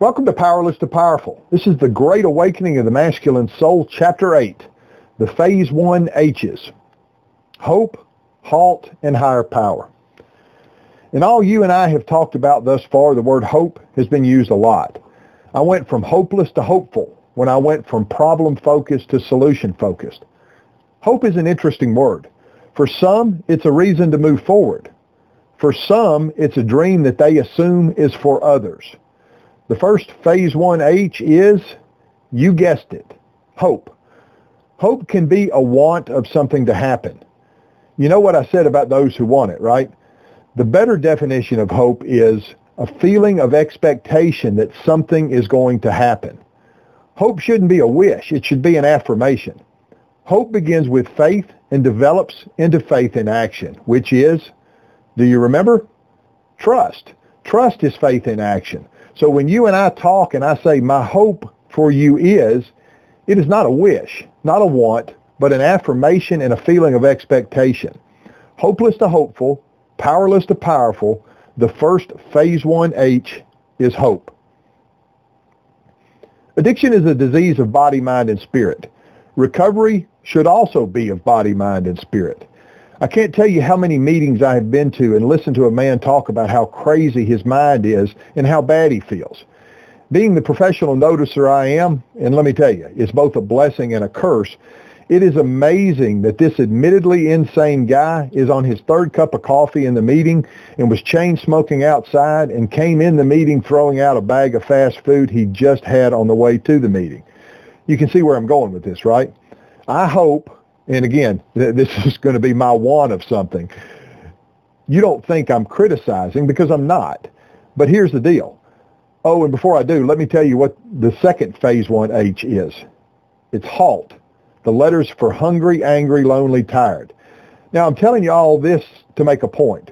Welcome to Powerless to Powerful. This is the Great Awakening of the Masculine Soul, Chapter 8, the Phase 1 H's. Hope, halt, and higher power. In all you and I have talked about thus far, the word hope has been used a lot. I went from hopeless to hopeful when I went from problem-focused to solution-focused. Hope is an interesting word. For some, it's a reason to move forward. For some, it's a dream that they assume is for others. The first phase 1H is, you guessed it, hope. Hope can be a want of something to happen. You know what I said about those who want it, right? The better definition of hope is a feeling of expectation that something is going to happen. Hope shouldn't be a wish. It should be an affirmation. Hope begins with faith and develops into faith in action, which is, do you remember? Trust. Trust is faith in action. So when you and I talk and I say, my hope for you is, it is not a wish, not a want, but an affirmation and a feeling of expectation. Hopeless to hopeful, powerless to powerful, the first phase 1H is hope. Addiction is a disease of body, mind, and spirit. Recovery should also be of body, mind, and spirit. I can't tell you how many meetings I have been to and listened to a man talk about how crazy his mind is and how bad he feels. Being the professional noticer I am, and let me tell you, it's both a blessing and a curse. It is amazing that this admittedly insane guy is on his third cup of coffee in the meeting and was chain smoking outside and came in the meeting throwing out a bag of fast food he just had on the way to the meeting. You can see where I'm going with this, right? I hope and again, this is going to be my want of something. You don't think I'm criticizing because I'm not. But here's the deal. Oh, and before I do, let me tell you what the second phase 1H is. It's HALT. The letters for hungry, angry, lonely, tired. Now, I'm telling you all this to make a point.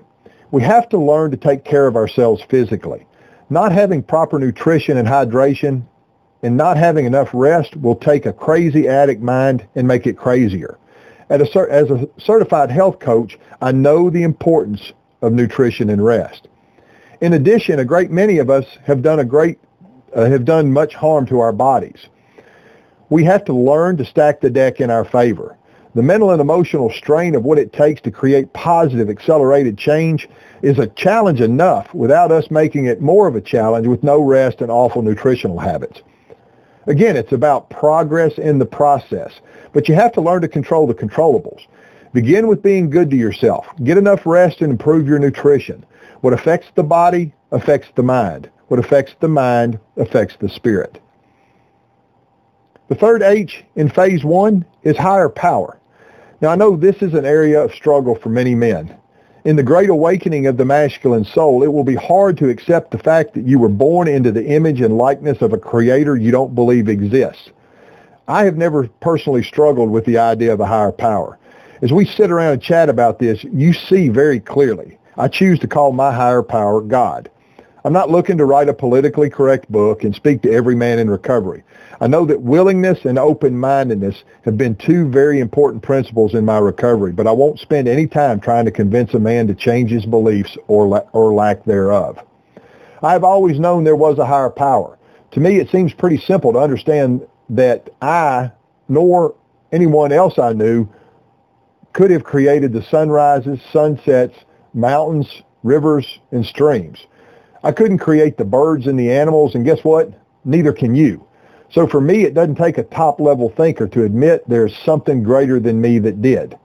We have to learn to take care of ourselves physically. Not having proper nutrition and hydration and not having enough rest will take a crazy addict mind and make it crazier a, as a certified health coach, I know the importance of nutrition and rest. In addition, a great many of us have done a great, uh, have done much harm to our bodies. We have to learn to stack the deck in our favor. The mental and emotional strain of what it takes to create positive, accelerated change is a challenge enough without us making it more of a challenge with no rest and awful nutritional habits. Again, it's about progress in the process. But you have to learn to control the controllables. Begin with being good to yourself. Get enough rest and improve your nutrition. What affects the body affects the mind. What affects the mind affects the spirit. The third H in phase one is higher power. Now I know this is an area of struggle for many men. In the great awakening of the masculine soul, it will be hard to accept the fact that you were born into the image and likeness of a creator you don't believe exists. I have never personally struggled with the idea of a higher power. As we sit around and chat about this, you see very clearly. I choose to call my higher power God. I'm not looking to write a politically correct book and speak to every man in recovery. I know that willingness and open-mindedness have been two very important principles in my recovery, but I won't spend any time trying to convince a man to change his beliefs or, la- or lack thereof. I have always known there was a higher power. To me, it seems pretty simple to understand that I, nor anyone else I knew, could have created the sunrises, sunsets, mountains, rivers, and streams. I couldn't create the birds and the animals, and guess what? Neither can you. So for me, it doesn't take a top-level thinker to admit there's something greater than me that did.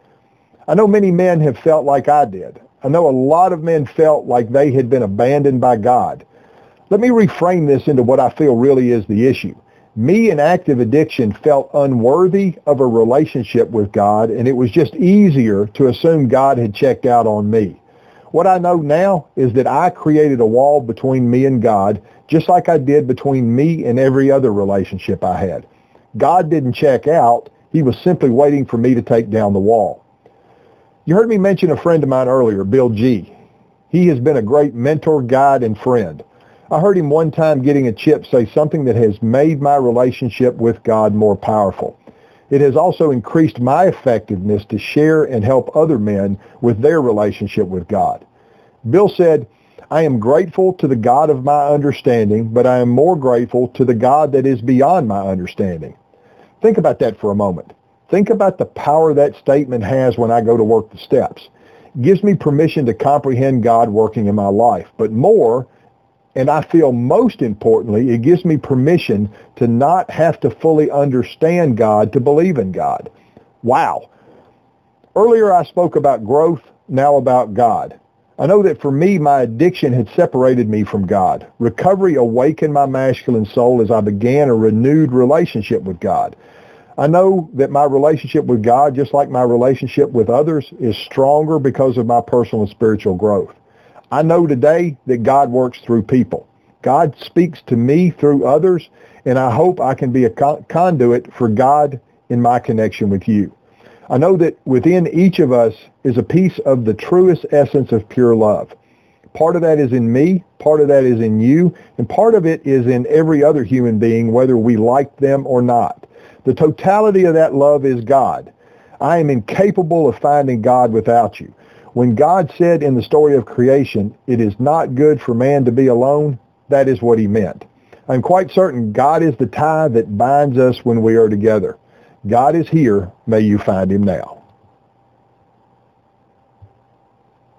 I know many men have felt like I did. I know a lot of men felt like they had been abandoned by God. Let me reframe this into what I feel really is the issue. Me in active addiction felt unworthy of a relationship with God, and it was just easier to assume God had checked out on me. What I know now is that I created a wall between me and God, just like I did between me and every other relationship I had. God didn't check out. He was simply waiting for me to take down the wall. You heard me mention a friend of mine earlier, Bill G. He has been a great mentor, guide, and friend. I heard him one time getting a chip say something that has made my relationship with God more powerful. It has also increased my effectiveness to share and help other men with their relationship with God. Bill said, I am grateful to the God of my understanding, but I am more grateful to the God that is beyond my understanding. Think about that for a moment. Think about the power that statement has when I go to work the steps. It gives me permission to comprehend God working in my life, but more, and I feel most importantly, it gives me permission to not have to fully understand God to believe in God. Wow. Earlier I spoke about growth, now about God. I know that for me, my addiction had separated me from God. Recovery awakened my masculine soul as I began a renewed relationship with God. I know that my relationship with God, just like my relationship with others, is stronger because of my personal and spiritual growth. I know today that God works through people. God speaks to me through others, and I hope I can be a conduit for God in my connection with you. I know that within each of us is a piece of the truest essence of pure love. Part of that is in me, part of that is in you, and part of it is in every other human being, whether we like them or not. The totality of that love is God. I am incapable of finding God without you. When God said in the story of creation, it is not good for man to be alone, that is what he meant. I'm quite certain God is the tie that binds us when we are together. God is here. May you find him now.